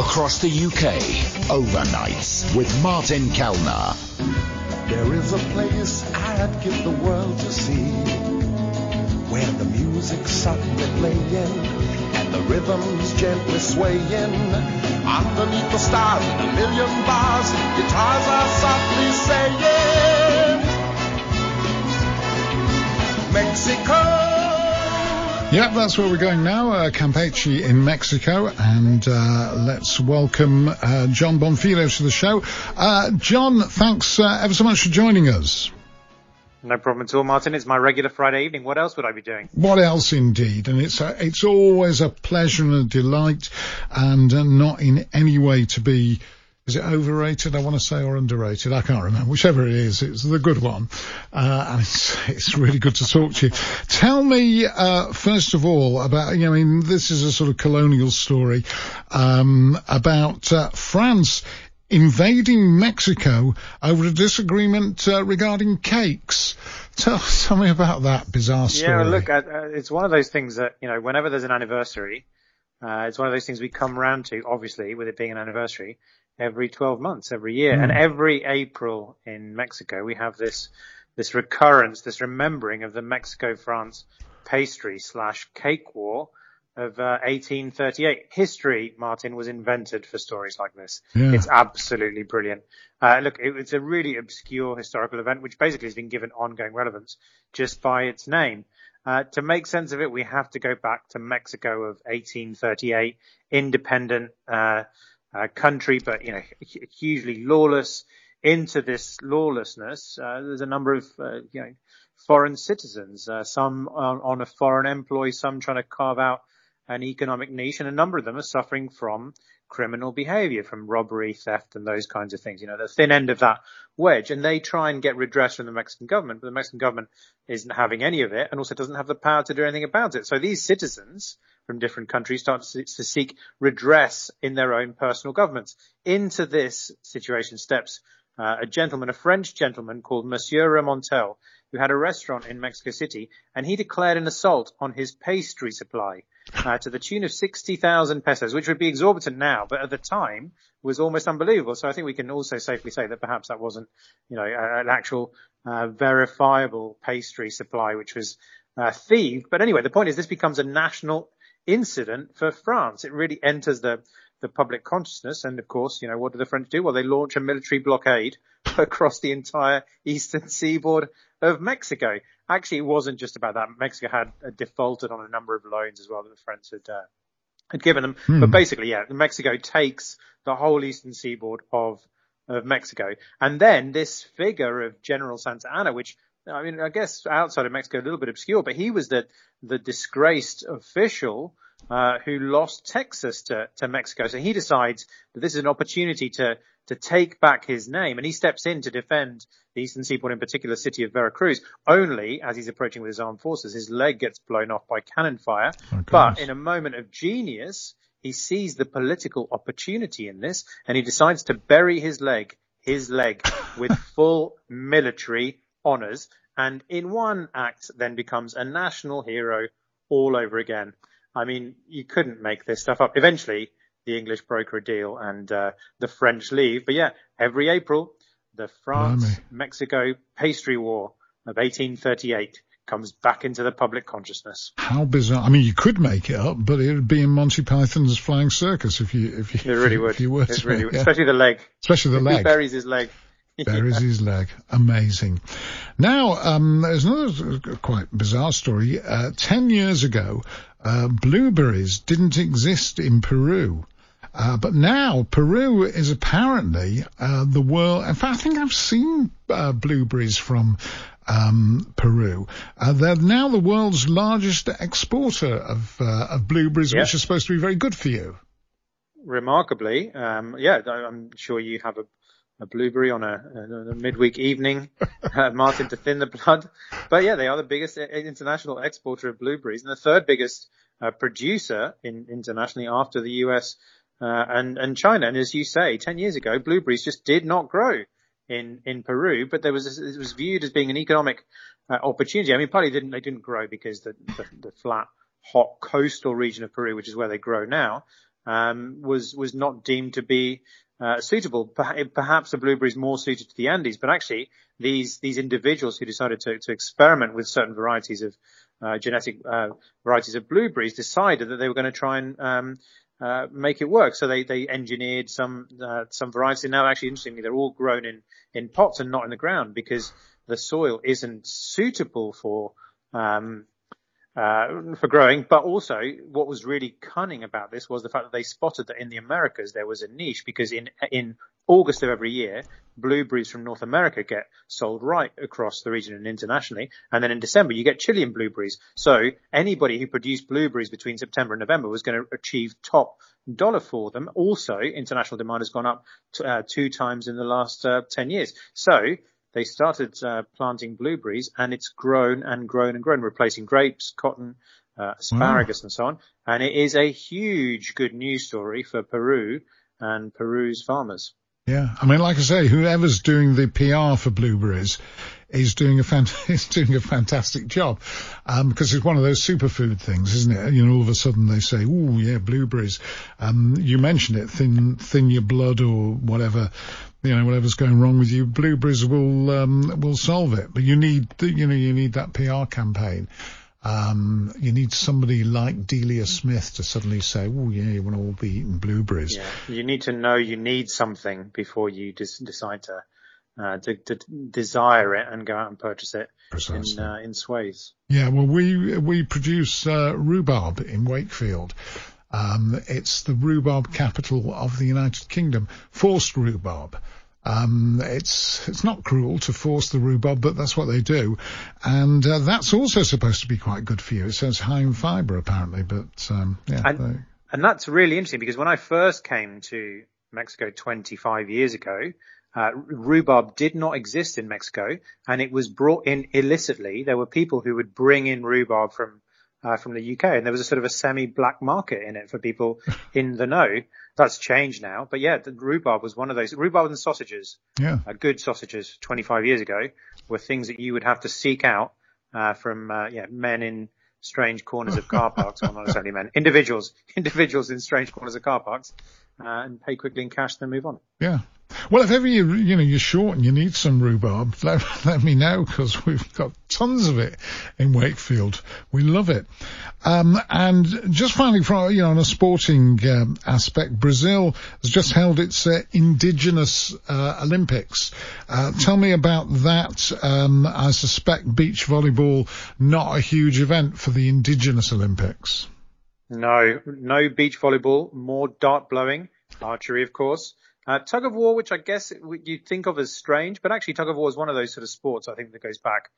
across the UK. Overnights with Martin Kelner. There is a place I'd give the world to see where the music's softly playing and the rhythm's gently swaying. Underneath the stars in a million bars, guitars are softly saying, Yep, that's where we're going now, uh, Campeche in Mexico, and uh, let's welcome uh, Jon Bonfiglio to the show. Uh, John, thanks uh, ever so much for joining us. No problem at all, Martin. It's my regular Friday evening. What else would I be doing? What else, indeed? And it's a, it's always a pleasure and a delight, and uh, not in any way to be is it overrated? I want to say or underrated. I can't remember. Whichever it is, it's the good one. Uh, and it's, it's really good to talk to you. Tell me, uh, first of all about, you know, I mean, this is a sort of colonial story, um, about, uh, France invading Mexico over a disagreement uh, regarding cakes. Tell, tell me about that bizarre story. Yeah, look, uh, it's one of those things that, you know, whenever there's an anniversary, uh, it's one of those things we come round to, obviously, with it being an anniversary, every 12 months, every year. Mm. And every April in Mexico, we have this, this recurrence, this remembering of the Mexico-France pastry slash cake war of uh, 1838. History, Martin, was invented for stories like this. Yeah. It's absolutely brilliant. Uh, look, it, it's a really obscure historical event, which basically has been given ongoing relevance just by its name. Uh, to make sense of it, we have to go back to Mexico of 1838, independent, uh, uh, country, but you know, hugely lawless. Into this lawlessness, uh, there's a number of uh, you know foreign citizens, some on, on, a foreign employ, some trying to carve out an economic niche, and a number of them are suffering from criminal behavior, from robbery, theft, and those kinds of things. You know, the thin end of that wedge, and they try and get redress from the Mexican government, but the Mexican government isn't having any of it, and also doesn't have the power to do anything about it. So these citizens from different countries start to, seek redress in their own personal governments. Into this situation steps uh, a gentleman, a French gentleman called Monsieur Remontel, who had a restaurant in Mexico City, and he declared an assault on his pastry supply uh, to the tune of 60,000 pesos, which would be exorbitant now, but at the time was almost unbelievable. So I think we can also safely say that perhaps that wasn't, you know, an actual uh, verifiable pastry supply, which was uh, thieved. But anyway, the point is this becomes a national incident for France. It really enters the, the public consciousness. And of course, you know, what do the French do? Well, they launch a military blockade across the entire eastern seaboard of Mexico. Actually, it wasn't just about that. Mexico had uh, defaulted on a number of loans as well that the French had, uh, had given them. Hmm. But basically, yeah, Mexico takes the whole eastern seaboard of, of Mexico. And then this figure of General Santa Anna, which I mean, I guess outside of Mexico, a little bit obscure, but he was the the disgraced official uh, who lost Texas to, to Mexico. So he decides that this is an opportunity to to take back his name, and he steps in to defend the eastern seaboard, in particular, city of Veracruz. Only as he's approaching with his armed forces, his leg gets blown off by cannon fire. Oh, but in a moment of genius, he sees the political opportunity in this, and he decides to bury his leg, his leg, with full military honours, and in one act then becomes a national hero all over again. I mean, you couldn't make this stuff up. Eventually, the English broker a deal and uh, the French leave. But yeah, every April, the France-Mexico pastry war of 1838 comes back into the public consciousness. How bizarre! I mean, you could make it up, but it would be in Monty Python's Flying Circus if you if you. It really would. If you were it really would. Yeah. Especially the leg. Especially the leg. He buries his leg. Buries his leg. Amazing. Now, um, there's another quite bizarre story. Uh, ten years ago, uh, blueberries didn't exist in Peru. Uh, but now Peru is apparently uh, the world. In fact, I think I've seen uh, blueberries from um, Peru. Uh, they're now the world's largest exporter of, uh, of blueberries, which is supposed to be very good for you. Remarkably, um, yeah, I'm sure you have a a blueberry on a, a midweek evening, uh, Martin, to thin the blood. But yeah, they are the biggest international exporter of blueberries and the third biggest uh, producer in, internationally after the US uh, and, and China. And as you say, 10 years ago, blueberries just did not grow in, in Peru, but there was, it was viewed as being an economic uh, opportunity. I mean, partly didn't, they didn't grow because the, the, the flat, hot coastal region of Peru, which is where they grow now, um, was was not deemed to be uh, suitable. Perhaps the blueberry is more suited to the Andes, but actually these these individuals who decided to, to experiment with certain varieties of uh, genetic uh, varieties of blueberries decided that they were going to try and um, uh, make it work. So they, they engineered some uh, some varieties. Now, actually, interestingly, they're all grown in in pots and not in the ground because the soil isn't suitable for um, uh, for growing. But also, what was really cunning about this was the fact that they spotted that in the Americas there was a niche because in in August of every year, blueberries from North America get sold right across the region and internationally. And then in December, you get Chilean blueberries. So anybody who produced blueberries between September and November was going to achieve top dollar for them. Also, international demand has gone up to, uh, two times in the last uh, 10 years. So they started uh, planting blueberries and it's grown and grown and grown, replacing grapes, cotton, uh, asparagus wow. and so on. And it is a huge good news story for Peru and Peru's farmers. Yeah, I mean, like I say, whoever's doing the PR for blueberries is doing a fant- is doing a fantastic job, um, because it's one of those superfood things, isn't it? You know, all of a sudden they say, "Oh, yeah, blueberries." Um, you mentioned it, thin thin your blood or whatever, you know, whatever's going wrong with you, blueberries will um, will solve it. But you need, you know, you need that PR campaign. Um, you need somebody like Delia Smith to suddenly say, "Oh, yeah, you want to all be eating blueberries." Yeah, you need to know you need something before you decide to, uh, to, to desire it and go out and purchase it Precisely. in uh, in swathes. Yeah, well, we we produce uh, rhubarb in Wakefield. Um, it's the rhubarb capital of the United Kingdom, forced rhubarb. Um, it's it's not cruel to force the rhubarb, but that's what they do, and uh, that's also supposed to be quite good for you. It says high in fibre apparently, but um, yeah. And, they... and, that's really interesting because when I first came to Mexico 25 years ago, uh, rhubarb did not exist in Mexico, and it was brought in illicitly. There were people who would bring in rhubarb from uh, from the UK, and there was a sort of a semi-black market in it for people in the know. That's changed now, but yeah, the rhubarb was one of those. Rhubarb and sausages, yeah, uh, good sausages, 25 years ago, were things that you would have to seek out uh, from uh, yeah men in strange corners of car parks. well, not necessarily men, individuals, individuals in strange corners of car parks, uh, and pay quickly in cash, and then move on. Yeah, well, if ever you you know you're short and you need some rhubarb, let, let me know because we've got tons of it in Wakefield. We love it. Um, and just finally, from you know, on a sporting um, aspect, Brazil has just held its uh, indigenous uh, Olympics. Uh, tell me about that. Um, I suspect beach volleyball not a huge event for the indigenous Olympics. No, no beach volleyball, more dart blowing, archery, of course. Uh, tug of war, which I guess you think of as strange, but actually tug of war is one of those sort of sports I think that goes back,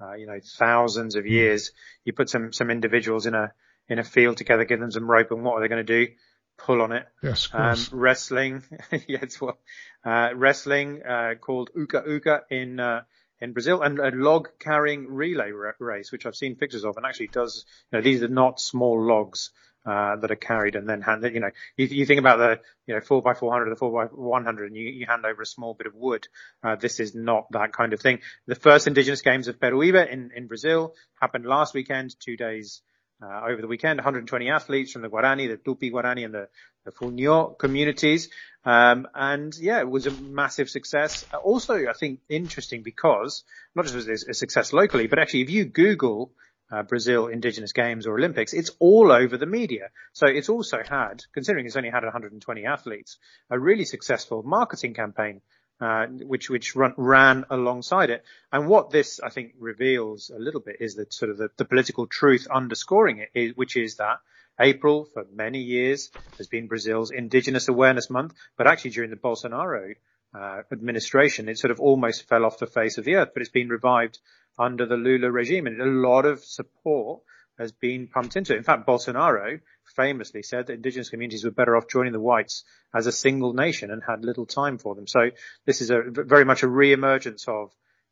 uh, you know, thousands of years. You put some some individuals in a in a field together, give them some rope, and what are they going to do? Pull on it. Yes, um, wrestling, yes, well, uh, wrestling uh, called huka-huka in uh, in Brazil, and a log carrying relay race, which I've seen pictures of, and actually does. You know, these are not small logs uh, that are carried and then handed. You know, you, you think about the you know four by four hundred, the four by one hundred, and you, you hand over a small bit of wood. Uh, this is not that kind of thing. The first Indigenous Games of Peruíbe in in Brazil happened last weekend, two days. Uh, over the weekend, 120 athletes from the Guarani, the Tupi Guarani, and the, the Funyo communities. Um, and yeah, it was a massive success. Also, I think interesting because not just was it a success locally, but actually if you Google uh, Brazil Indigenous Games or Olympics, it's all over the media. So it's also had, considering it's only had 120 athletes, a really successful marketing campaign, uh, which which run, ran alongside it. And what this I think reveals a little bit is that sort of the, the political truth underscoring it, is, which is that April for many years has been Brazil's Indigenous Awareness Month, but actually during the Bolsonaro uh, administration, it sort of almost fell off the face of the earth, but it's been revived under the Lula regime. And a lot of support has been pumped into it. In fact, Bolsonaro famously said that indigenous communities were better off joining the whites as a single nation and had little time for them. So this is a very much a re-emergence of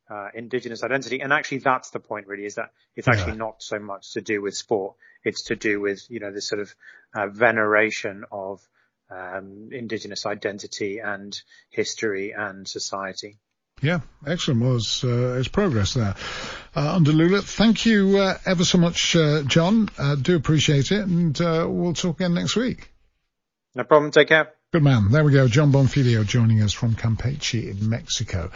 uh, indigenous identity. And actually that's the point really is that it's actually yeah. not so much to do with sport. It's to do with, you know, this sort of uh, veneration of um, indigenous identity and history and society. Yeah, excellent. Was uh, progress there uh, under Lula. Thank you uh, ever so much, uh, Jon. Uh, do appreciate it, and uh, we'll talk again next week. No problem. Take care. Good man. There we go. Jon Bonfiglio joining us from Campeche in Mexico.